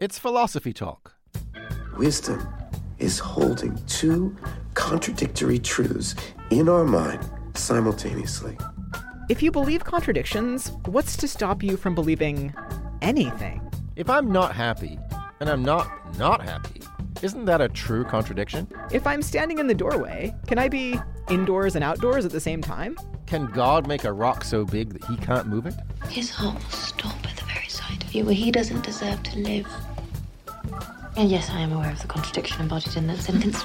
It's Philosophy Talk. Wisdom is holding two contradictory truths in our mind simultaneously. If you believe contradictions, what's to stop you from believing anything? If I'm not happy, and I'm not not happy, isn't that a true contradiction? If I'm standing in the doorway, can I be indoors and outdoors at the same time? Can God make a rock so big that he can't move it? His heart will stop at the very sight of you, where he doesn't deserve to live. And yes, I am aware of the contradiction embodied in that sentence.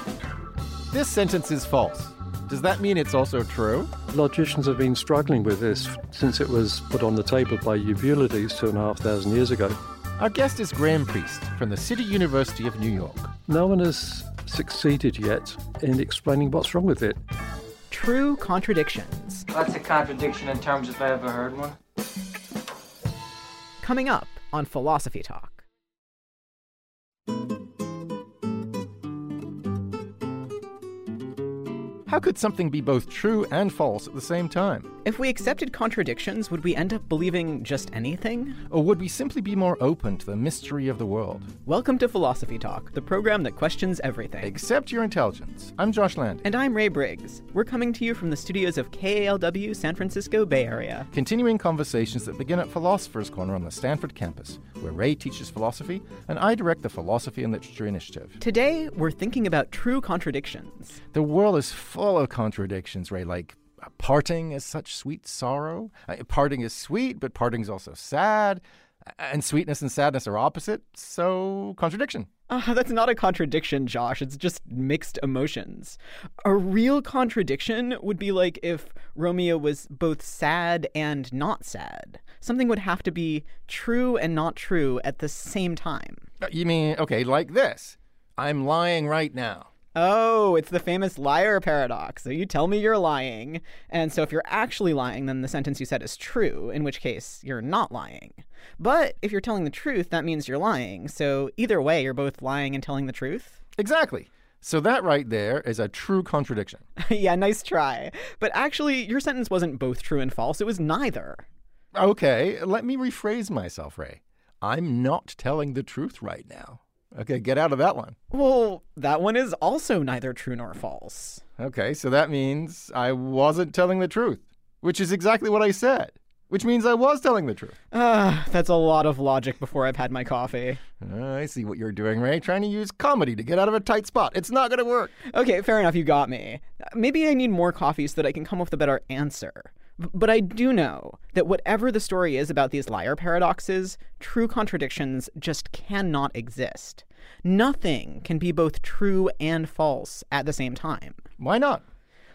This sentence is false. Does that mean it's also true? Logicians have been struggling with this since it was put on the table by Eubulides two and a half thousand years ago. Our guest is Graham Priest from the City University of New York. No one has succeeded yet in explaining what's wrong with it. True contradictions. That's a contradiction in terms if I ever heard one. Coming up on Philosophy Talk. How could something be both true and false at the same time? If we accepted contradictions, would we end up believing just anything? Or would we simply be more open to the mystery of the world? Welcome to Philosophy Talk, the program that questions everything. Accept your intelligence. I'm Josh Landy. And I'm Ray Briggs. We're coming to you from the studios of KALW San Francisco Bay Area. Continuing conversations that begin at Philosopher's Corner on the Stanford campus, where Ray teaches philosophy and I direct the Philosophy and Literature Initiative. Today, we're thinking about true contradictions. The world is full of contradictions, right? like uh, parting is such sweet sorrow. Uh, parting is sweet, but parting is also sad. And sweetness and sadness are opposite, so contradiction. Uh, that's not a contradiction, Josh. It's just mixed emotions. A real contradiction would be like if Romeo was both sad and not sad. Something would have to be true and not true at the same time. Uh, You mean, okay, like this I'm lying right now. Oh, it's the famous liar paradox. So you tell me you're lying. And so if you're actually lying, then the sentence you said is true, in which case you're not lying. But if you're telling the truth, that means you're lying. So either way, you're both lying and telling the truth. Exactly. So that right there is a true contradiction. yeah, nice try. But actually, your sentence wasn't both true and false, it was neither. Okay, let me rephrase myself, Ray. I'm not telling the truth right now. Okay, get out of that one. Well, that one is also neither true nor false. Okay, so that means I wasn't telling the truth, which is exactly what I said, which means I was telling the truth. Ah, that's a lot of logic before I've had my coffee. Uh, I see what you're doing, Ray, trying to use comedy to get out of a tight spot. It's not going to work. Okay, fair enough, you got me. Maybe I need more coffee so that I can come up with a better answer. But I do know that whatever the story is about these liar paradoxes, true contradictions just cannot exist. Nothing can be both true and false at the same time. Why not?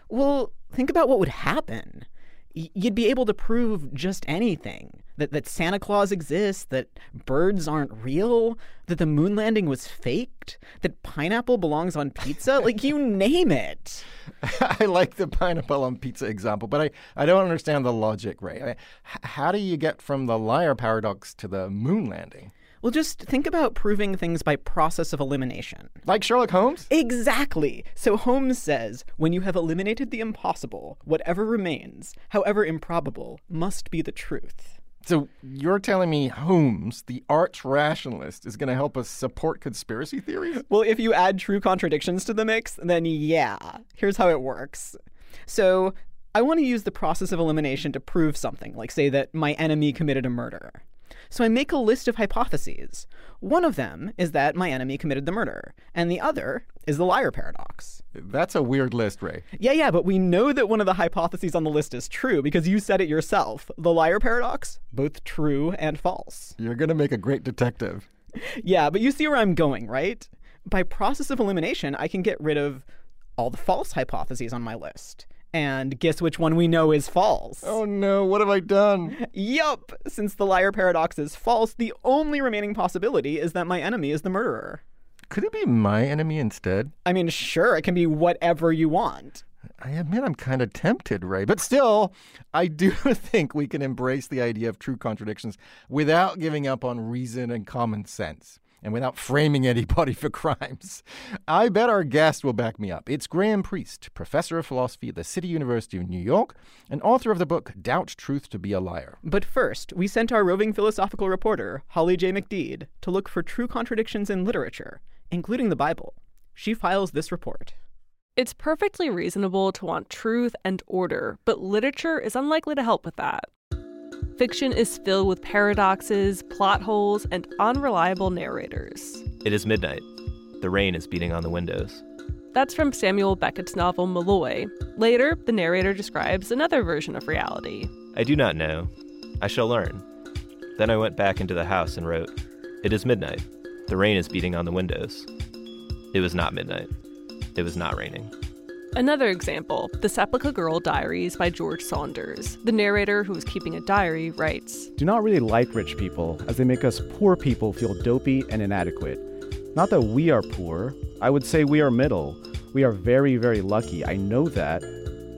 Well, think about what would happen. You'd be able to prove just anything that, that Santa Claus exists, that birds aren't real, that the moon landing was faked, that pineapple belongs on pizza. like, you name it. I like the pineapple on pizza example, but I, I don't understand the logic, Ray. I mean, how do you get from the liar paradox to the moon landing? Well, just think about proving things by process of elimination. Like Sherlock Holmes? Exactly. So Holmes says when you have eliminated the impossible, whatever remains, however improbable, must be the truth. So you're telling me Holmes, the arch rationalist, is going to help us support conspiracy theories? Well, if you add true contradictions to the mix, then yeah. Here's how it works. So, I want to use the process of elimination to prove something, like say that my enemy committed a murder. So I make a list of hypotheses. One of them is that my enemy committed the murder, and the other is the liar paradox. That's a weird list, Ray. Yeah, yeah, but we know that one of the hypotheses on the list is true because you said it yourself. The liar paradox, both true and false. You're going to make a great detective. Yeah, but you see where I'm going, right? By process of elimination, I can get rid of all the false hypotheses on my list. And guess which one we know is false? Oh no, what have I done? Yup! Since the liar paradox is false, the only remaining possibility is that my enemy is the murderer. Could it be my enemy instead? I mean, sure, it can be whatever you want. I admit I'm kind of tempted, Ray, but still, I do think we can embrace the idea of true contradictions without giving up on reason and common sense. And without framing anybody for crimes. I bet our guest will back me up. It's Graham Priest, professor of philosophy at the City University of New York and author of the book Doubt Truth to Be a Liar. But first, we sent our roving philosophical reporter, Holly J. McDede, to look for true contradictions in literature, including the Bible. She files this report. It's perfectly reasonable to want truth and order, but literature is unlikely to help with that. Fiction is filled with paradoxes, plot holes, and unreliable narrators. It is midnight. The rain is beating on the windows. That's from Samuel Beckett's novel Molloy. Later, the narrator describes another version of reality. I do not know. I shall learn. Then I went back into the house and wrote, It is midnight. The rain is beating on the windows. It was not midnight. It was not raining. Another example The Semplica Girl Diaries by George Saunders. The narrator, who was keeping a diary, writes Do not really like rich people, as they make us poor people feel dopey and inadequate. Not that we are poor, I would say we are middle. We are very, very lucky, I know that.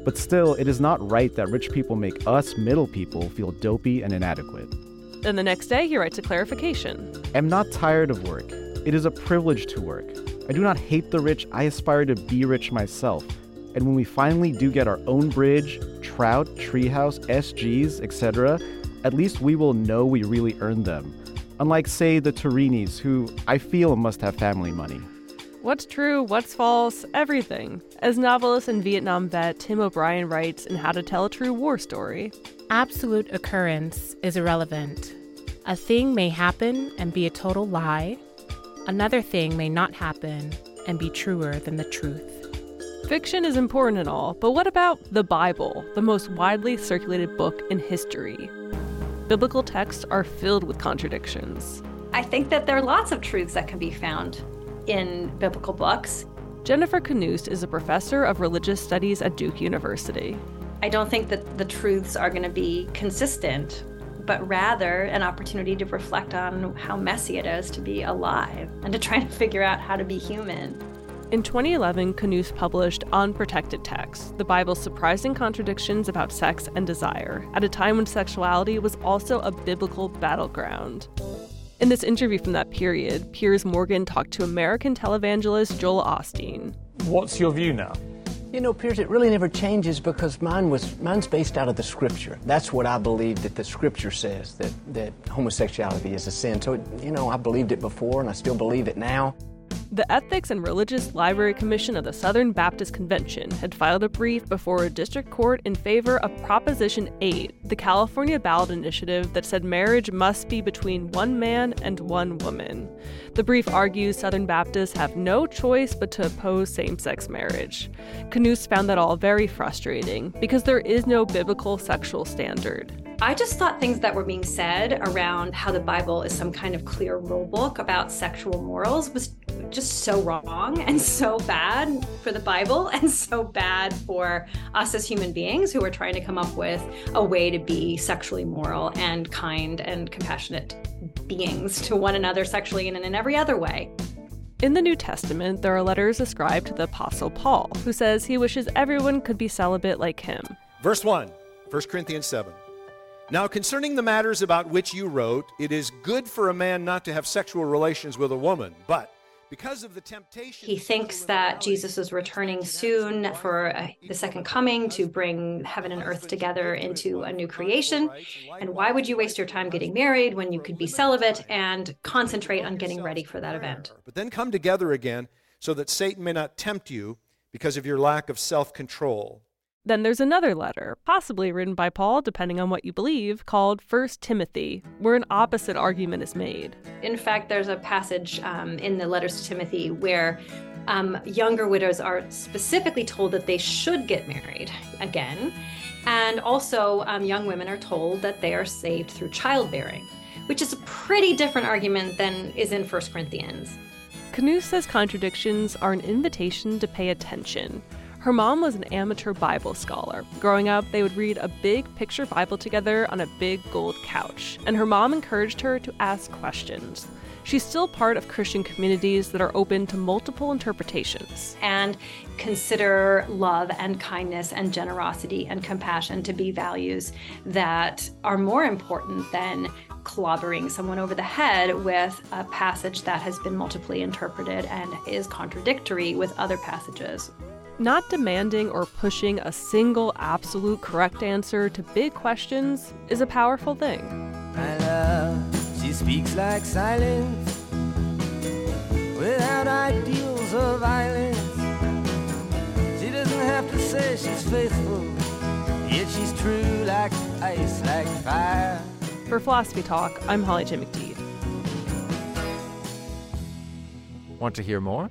But still, it is not right that rich people make us middle people feel dopey and inadequate. Then the next day, he writes a clarification. I am not tired of work. It is a privilege to work. I do not hate the rich, I aspire to be rich myself. And when we finally do get our own bridge, trout, treehouse, SGs, etc., at least we will know we really earned them. Unlike, say, the Torinis, who I feel must have family money. What's true, what's false, everything. As novelist and Vietnam vet Tim O'Brien writes in How to Tell a True War Story Absolute occurrence is irrelevant. A thing may happen and be a total lie, another thing may not happen and be truer than the truth. Fiction is important and all, but what about the Bible, the most widely circulated book in history? Biblical texts are filled with contradictions. I think that there are lots of truths that can be found in biblical books. Jennifer Knust is a professor of religious studies at Duke University. I don't think that the truths are going to be consistent, but rather an opportunity to reflect on how messy it is to be alive and to try to figure out how to be human. In 2011, Knust published Unprotected Texts, the Bible's surprising contradictions about sex and desire, at a time when sexuality was also a biblical battleground. In this interview from that period, Piers Morgan talked to American televangelist Joel Osteen. What's your view now? You know, Piers, it really never changes because mine was mine's based out of the scripture. That's what I believe that the scripture says that that homosexuality is a sin. So, you know, I believed it before and I still believe it now. The Ethics and Religious Liberty Commission of the Southern Baptist Convention had filed a brief before a district court in favor of Proposition 8, the California ballot initiative that said marriage must be between one man and one woman. The brief argues Southern Baptists have no choice but to oppose same sex marriage. Knust found that all very frustrating because there is no biblical sexual standard. I just thought things that were being said around how the Bible is some kind of clear rule book about sexual morals was just so wrong and so bad for the Bible and so bad for us as human beings who are trying to come up with a way to be sexually moral and kind and compassionate beings to one another sexually and in every other way. In the New Testament, there are letters ascribed to the Apostle Paul, who says he wishes everyone could be celibate like him. Verse 1, 1 Corinthians 7. Now, concerning the matters about which you wrote, it is good for a man not to have sexual relations with a woman, but because of the temptation. He thinks that Jesus is returning soon for uh, the second coming to bring heaven and earth together into a new creation. And why would you waste your time getting married when you could be celibate and concentrate on getting ready for that event? But then come together again so that Satan may not tempt you because of your lack of self control. Then there's another letter, possibly written by Paul, depending on what you believe, called 1 Timothy, where an opposite argument is made. In fact, there's a passage um, in the letters to Timothy where um, younger widows are specifically told that they should get married again. And also, um, young women are told that they are saved through childbearing, which is a pretty different argument than is in 1 Corinthians. Knust says contradictions are an invitation to pay attention. Her mom was an amateur Bible scholar. Growing up, they would read a big picture Bible together on a big gold couch, and her mom encouraged her to ask questions. She's still part of Christian communities that are open to multiple interpretations. And consider love and kindness and generosity and compassion to be values that are more important than clobbering someone over the head with a passage that has been multiply interpreted and is contradictory with other passages. Not demanding or pushing a single absolute correct answer to big questions is a powerful thing. My love, she speaks like silence without ideals of violence. She doesn't have to say she's faithful, yet she's true like ice, like fire. For Philosophy Talk, I'm Holly J. McDede. Want to hear more?